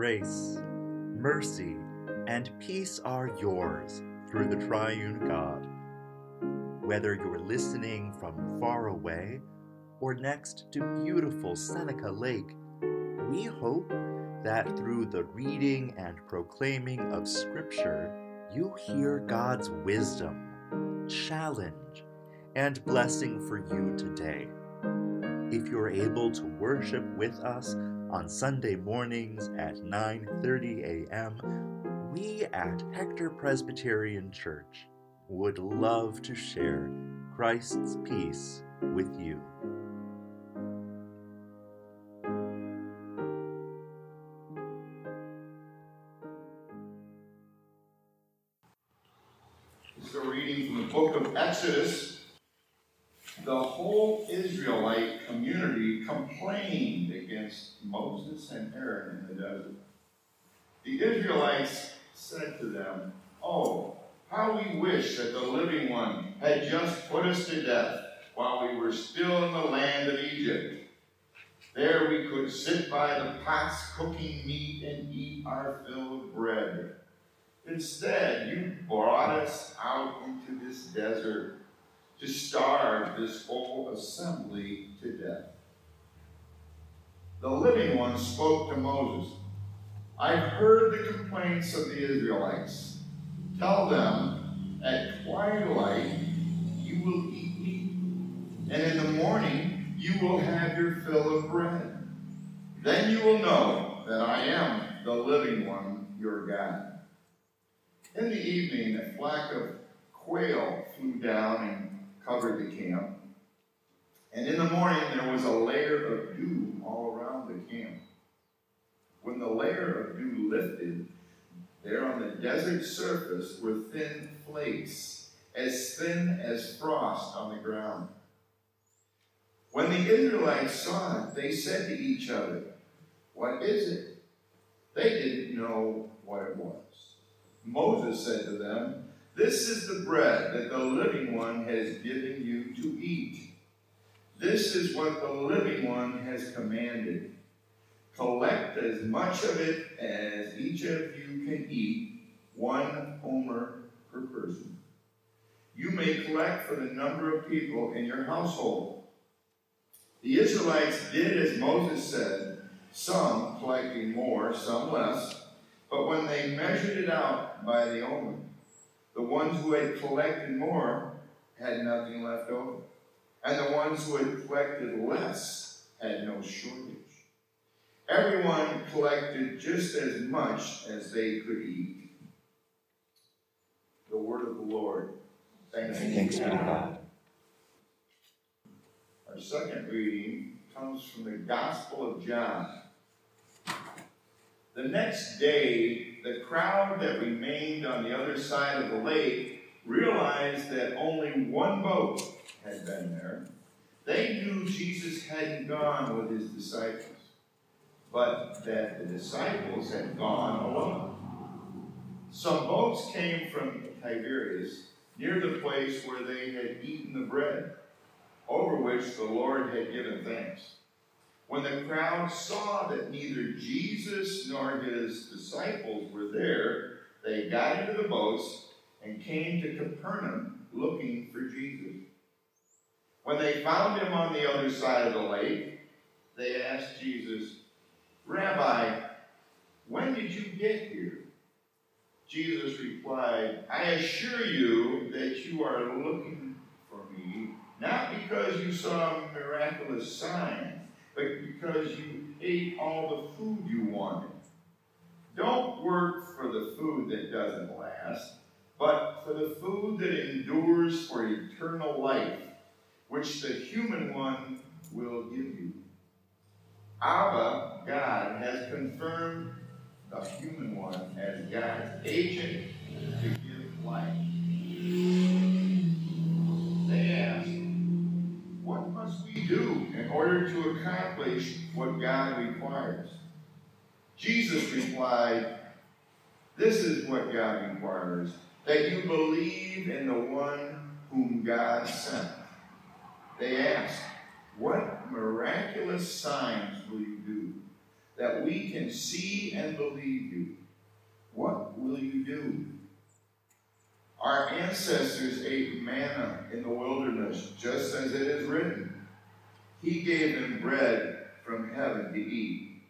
Grace, mercy, and peace are yours through the triune God. Whether you're listening from far away or next to beautiful Seneca Lake, we hope that through the reading and proclaiming of Scripture, you hear God's wisdom, challenge, and blessing for you today. If you're able to worship with us on Sunday mornings at 9:30 a.m., we at Hector Presbyterian Church would love to share Christ's peace with you. And Aaron in the desert. The Israelites said to them, Oh, how we wish that the living one had just put us to death while we were still in the land of Egypt. There we could sit by the pots cooking meat and eat our fill of bread. Instead, you brought us out into this desert to starve this whole assembly to death. The living one spoke to Moses I've heard the complaints of the Israelites. Tell them, at twilight you will eat meat, and in the morning you will have your fill of bread. Then you will know that I am the living one, your God. In the evening, a flock of quail flew down and covered the camp. And in the morning, there was a layer of dew the camp. When the layer of dew lifted, there on the desert surface were thin flakes, as thin as frost on the ground. When the Israelites saw it, they said to each other, What is it? They didn't know what it was. Moses said to them, This is the bread that the living one has given you to eat. This is what the living one has commanded. Collect as much of it as each of you can eat, one omer per person. You may collect for the number of people in your household. The Israelites did as Moses said, some collecting more, some less. But when they measured it out by the omer, the ones who had collected more had nothing left over, and the ones who had collected less had no shortage. Everyone collected just as much as they could eat. The word of the Lord. Thanks, Thanks be to God. Our second reading comes from the Gospel of John. The next day, the crowd that remained on the other side of the lake realized that only one boat had been there. They knew Jesus hadn't gone with his disciples, but that the disciples had gone alone. Some boats came from Tiberias, near the place where they had eaten the bread, over which the Lord had given thanks. When the crowd saw that neither Jesus nor his disciples were there, they got into the boats and came to Capernaum looking for Jesus. When they found him on the other side of the lake, they asked Jesus, Rabbi, when did you get here? Jesus replied, I assure you that you are looking for me, not because you saw miraculous signs but because you ate all the food you wanted. Don't work for the food that doesn't last, but for the food that endures for eternal life, which the human one will give you. Abba, God, has confirmed the human one as God's agent to give life. They ask, What must we do in order to accomplish what God requires? Jesus replied, This is what God requires that you believe in the one whom God sent. They asked, What miraculous signs will you do that we can see and believe you, what will you do? Our ancestors ate manna in the wilderness, just as it is written. He gave them bread from heaven to eat.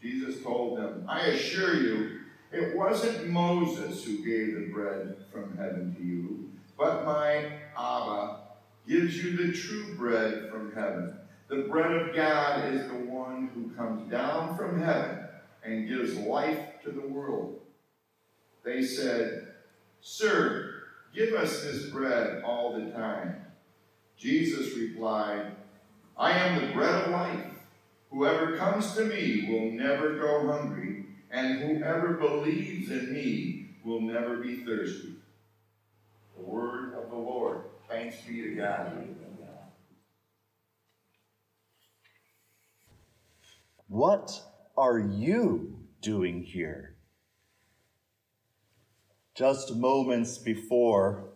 Jesus told them, I assure you, it wasn't Moses who gave the bread from heaven to you, but my Abba gives you the true bread from heaven. The bread of God is the one who comes down from heaven and gives life to the world. They said, Sir, give us this bread all the time. Jesus replied, I am the bread of life. Whoever comes to me will never go hungry, and whoever believes in me will never be thirsty. The word of the Lord. Thanks be to God. What are you doing here? Just moments before,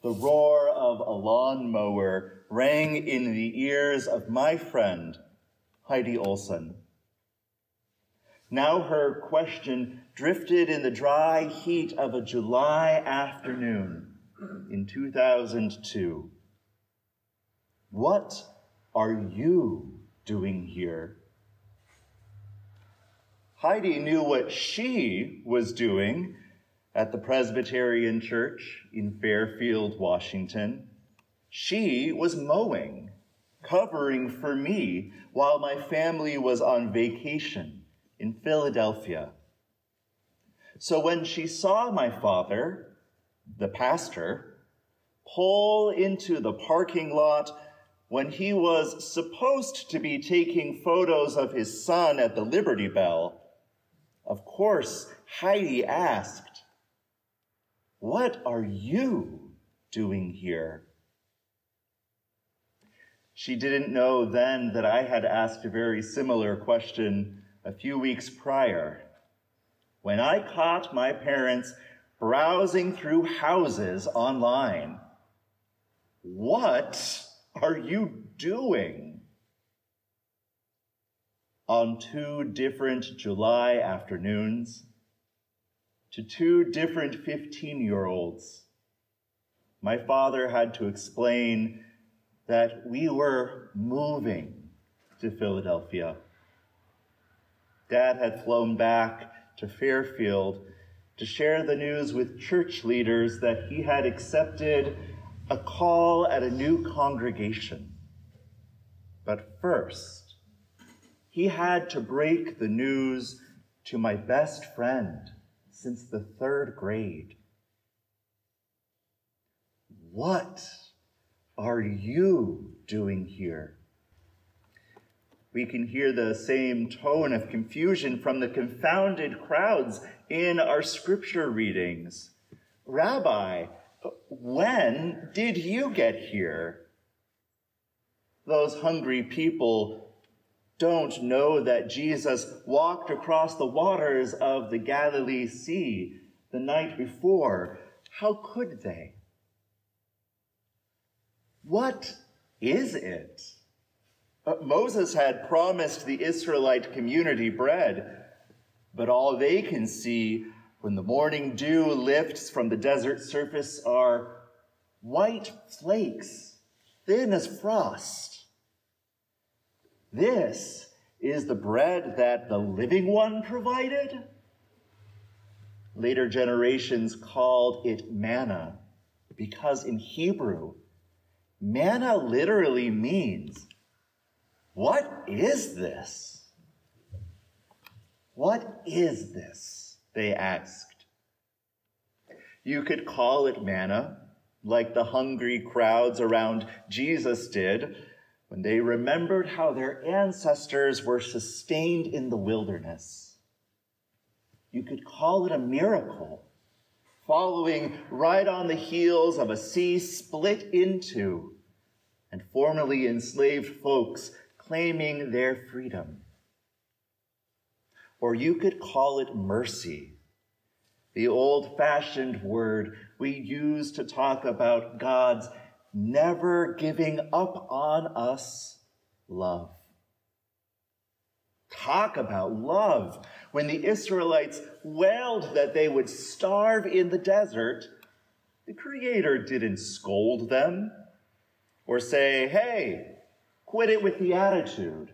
the roar of a lawnmower rang in the ears of my friend, Heidi Olson. Now her question drifted in the dry heat of a July afternoon in 2002. What are you doing here? Heidi knew what she was doing at the Presbyterian Church in Fairfield, Washington. She was mowing, covering for me while my family was on vacation in Philadelphia. So when she saw my father, the pastor, pull into the parking lot when he was supposed to be taking photos of his son at the Liberty Bell, of course, Heidi asked, what are you doing here? She didn't know then that I had asked a very similar question a few weeks prior when I caught my parents browsing through houses online. What are you doing? On two different July afternoons, to two different 15 year olds. My father had to explain that we were moving to Philadelphia. Dad had flown back to Fairfield to share the news with church leaders that he had accepted a call at a new congregation. But first, he had to break the news to my best friend, since the third grade. What are you doing here? We can hear the same tone of confusion from the confounded crowds in our scripture readings. Rabbi, when did you get here? Those hungry people don't know that Jesus walked across the waters of the Galilee Sea the night before. How could they? What is it? Uh, Moses had promised the Israelite community bread, but all they can see when the morning dew lifts from the desert surface are white flakes, thin as frost. This is the bread that the living one provided? Later generations called it manna because in Hebrew, manna literally means, What is this? What is this? They asked. You could call it manna, like the hungry crowds around Jesus did when they remembered how their ancestors were sustained in the wilderness. You could call it a miracle, following right on the heels of a sea split into and formerly enslaved folks claiming their freedom. Or you could call it mercy, the old fashioned word we use to talk about God's never giving up on us love. talk about love. When the Israelites wailed that they would starve in the desert, the Creator didn't scold them or say, hey, quit it with the attitude.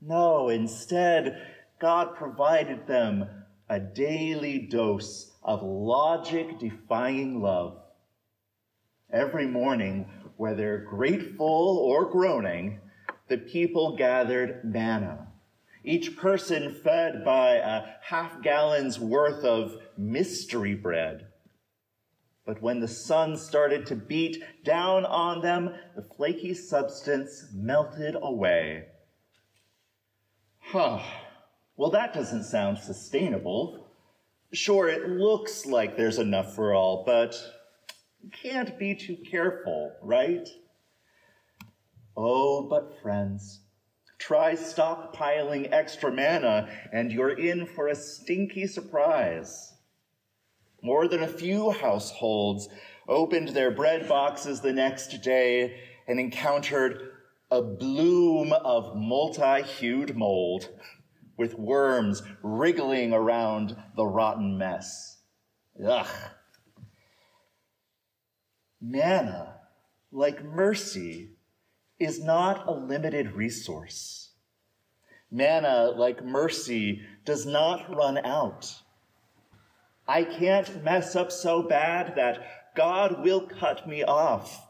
No, instead, God provided them a daily dose of logic defying love. Every morning, whether grateful or groaning, the people gathered manna. Each person fed by a half gallon's worth of mystery bread. But when the sun started to beat down on them, the flaky substance melted away. Huh. Well, that doesn't sound sustainable. Sure, it looks like there's enough for all, but can't be too careful, right? Oh, but friends, try stockpiling extra manna and you're in for a stinky surprise. More than a few households opened their bread boxes the next day and encountered a bloom of multi-hued mold with worms wriggling around the rotten mess. Ugh. Manna, like mercy, is not a limited resource. Manna, like mercy, does not run out. I can't mess up so bad that God will cut me off,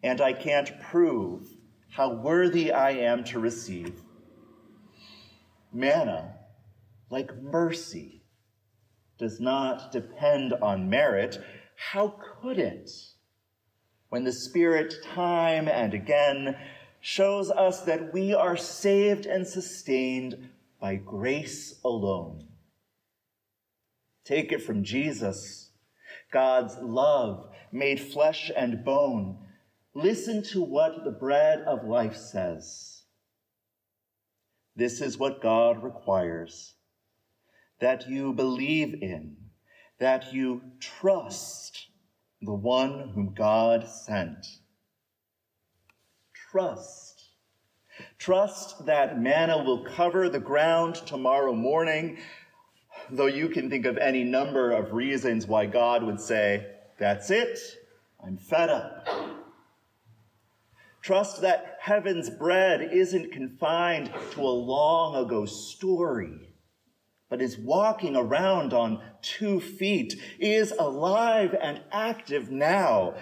and I can't prove how worthy I am to receive. Manna, like mercy, does not depend on merit. How could it? When the Spirit time and again shows us that we are saved and sustained by grace alone. Take it from Jesus, God's love made flesh and bone. Listen to what the bread of life says. This is what God requires that you believe in, that you trust the one whom God sent. Trust. Trust that manna will cover the ground tomorrow morning, though you can think of any number of reasons why God would say, That's it, I'm fed up. Trust that heaven's bread isn't confined to a long ago story but is walking around on two feet, is alive and active now,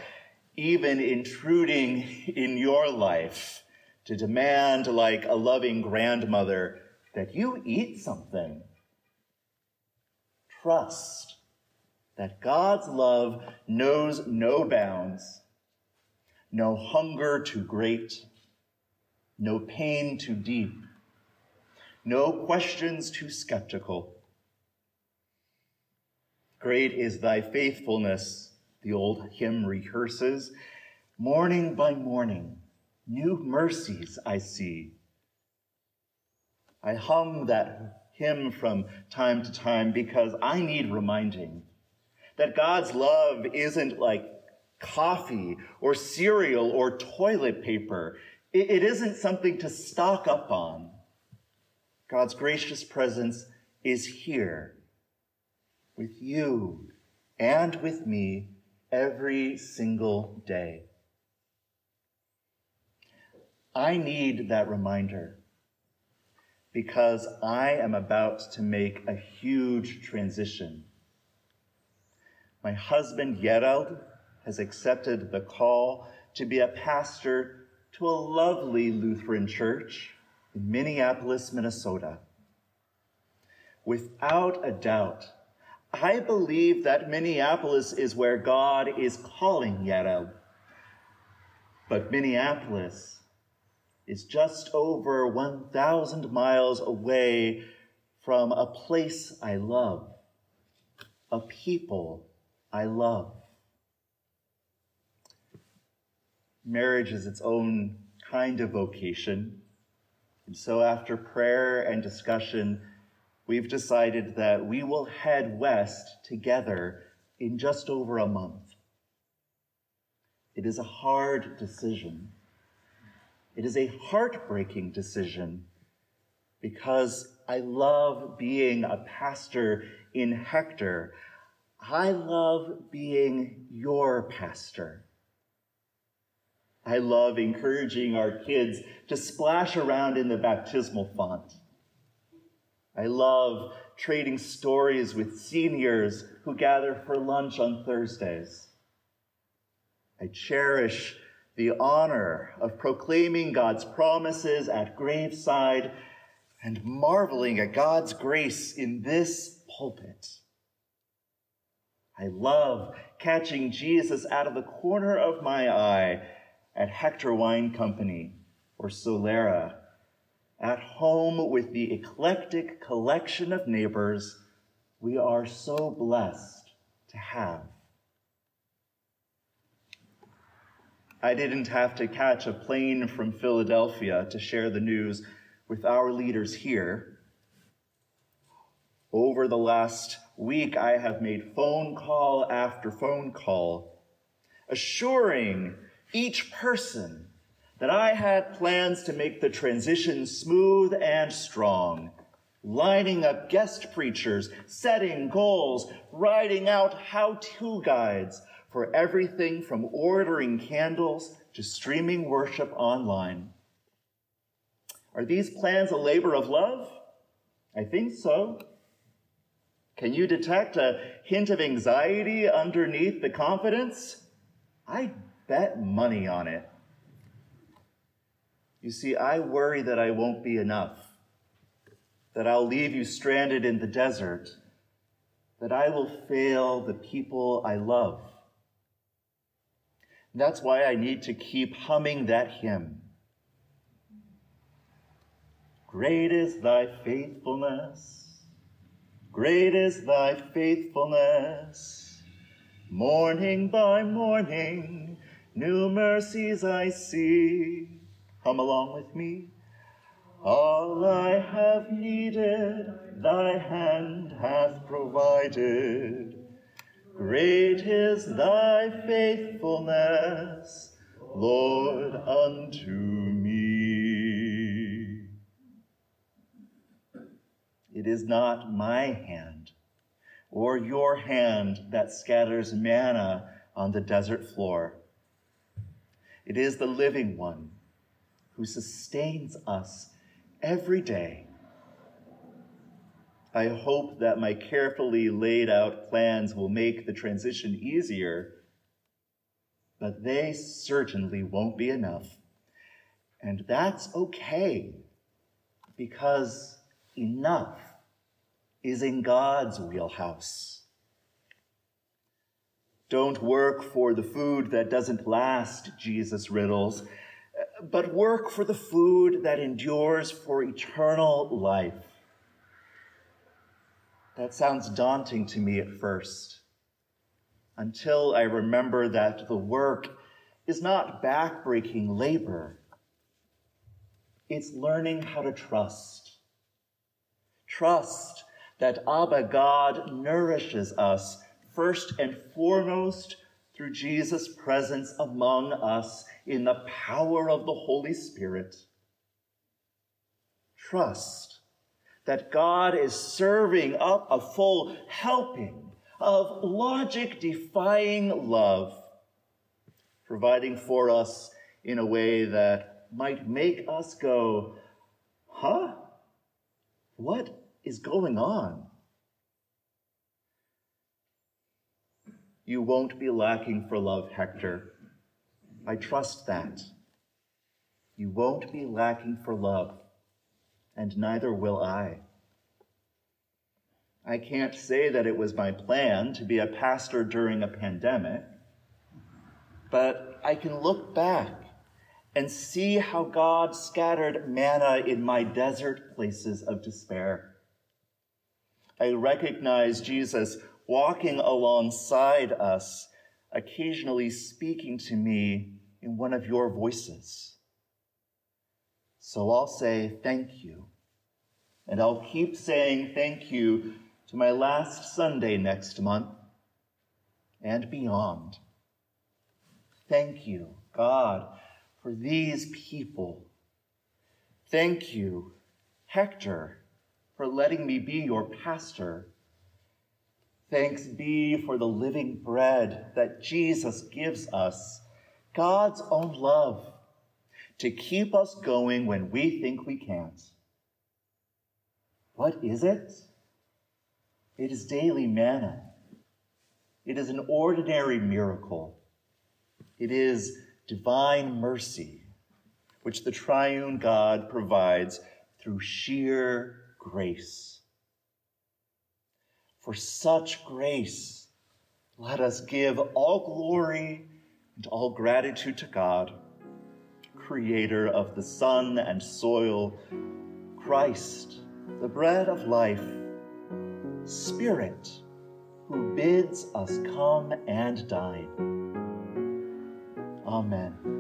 even intruding in your life to demand, like a loving grandmother, that you eat something. Trust that God's love knows no bounds, no hunger too great, no pain too deep, no questions too skeptical. Great is thy faithfulness, the old hymn rehearses. Morning by morning, new mercies I see. I hum that hymn from time to time because I need reminding that God's love isn't like coffee or cereal or toilet paper. It isn't something to stock up on. God's gracious presence is here with you and with me every single day. I need that reminder because I am about to make a huge transition. My husband, Gerald, has accepted the call to be a pastor to a lovely Lutheran church in Minneapolis, Minnesota. Without a doubt, I believe that Minneapolis is where God is calling Yarel. But Minneapolis is just over 1,000 miles away from a place I love, a people I love. Marriage is its own kind of vocation. And so, after prayer and discussion, we've decided that we will head west together in just over a month. It is a hard decision. It is a heartbreaking decision, because I love being a pastor in Hector. I love being your pastor. I love encouraging our kids to splash around in the baptismal font. I love trading stories with seniors who gather for lunch on Thursdays. I cherish the honor of proclaiming God's promises at graveside and marveling at God's grace in this pulpit. I love catching Jesus out of the corner of my eye at Hector Wine Company or Solera, at home with the eclectic collection of neighbors we are so blessed to have. I didn't have to catch a plane from Philadelphia to share the news with our leaders here. Over the last week, I have made phone call after phone call, assuring each person that I had plans to make the transition smooth and strong, lining up guest preachers, setting goals, writing out how to guides for everything from ordering candles to streaming worship online. Are these plans a labor of love? I think so. Can you detect a hint of anxiety underneath the confidence? I bet money on it. You see, I worry that I won't be enough, that I'll leave you stranded in the desert, that I will fail the people I love. That's why I need to keep humming that hymn. Great is thy faithfulness. Great is thy faithfulness. Morning by morning, new mercies I see. Come along with me. All I have needed, thy hand hath provided. Great is thy faithfulness, Lord, unto me. It is not my hand or your hand that scatters manna on the desert floor. It is the living one who sustains us every day I hope that my carefully laid out plans will make the transition easier, but they certainly won't be enough. And that's okay, because enough is in God's wheelhouse. Don't work for the food that doesn't last, Jesus riddles, but work for the food that endures for eternal life. That sounds daunting to me at first, until I remember that the work is not backbreaking labor. It's learning how to trust. Trust that Abba God nourishes us first and foremost through Jesus' presence among us in the power of the Holy Spirit. Trust that God is serving up a full helping of logic defying love, providing for us in a way that might make us go, huh? What is going on? You won't be lacking for love, Hector. I trust that. You won't be lacking for love and neither will I. I can't say that it was my plan to be a pastor during a pandemic, but I can look back and see how God scattered manna in my desert places of despair. I recognize Jesus walking alongside us, occasionally speaking to me in one of your voices. So I'll say thank you. And I'll keep saying thank you to my last Sunday next month and beyond. Thank you, God, for these people. Thank you, Hector, for letting me be your pastor. Thanks be for the living bread that Jesus gives us, God's own love, to keep us going when we think we can't. What is it? It is daily manna. It is an ordinary miracle. It is divine mercy, which the triune God provides through sheer grace. For such grace, let us give all glory and all gratitude to God, creator of the sun and soil, Christ, the bread of life, Spirit, who bids us come and dine. Amen.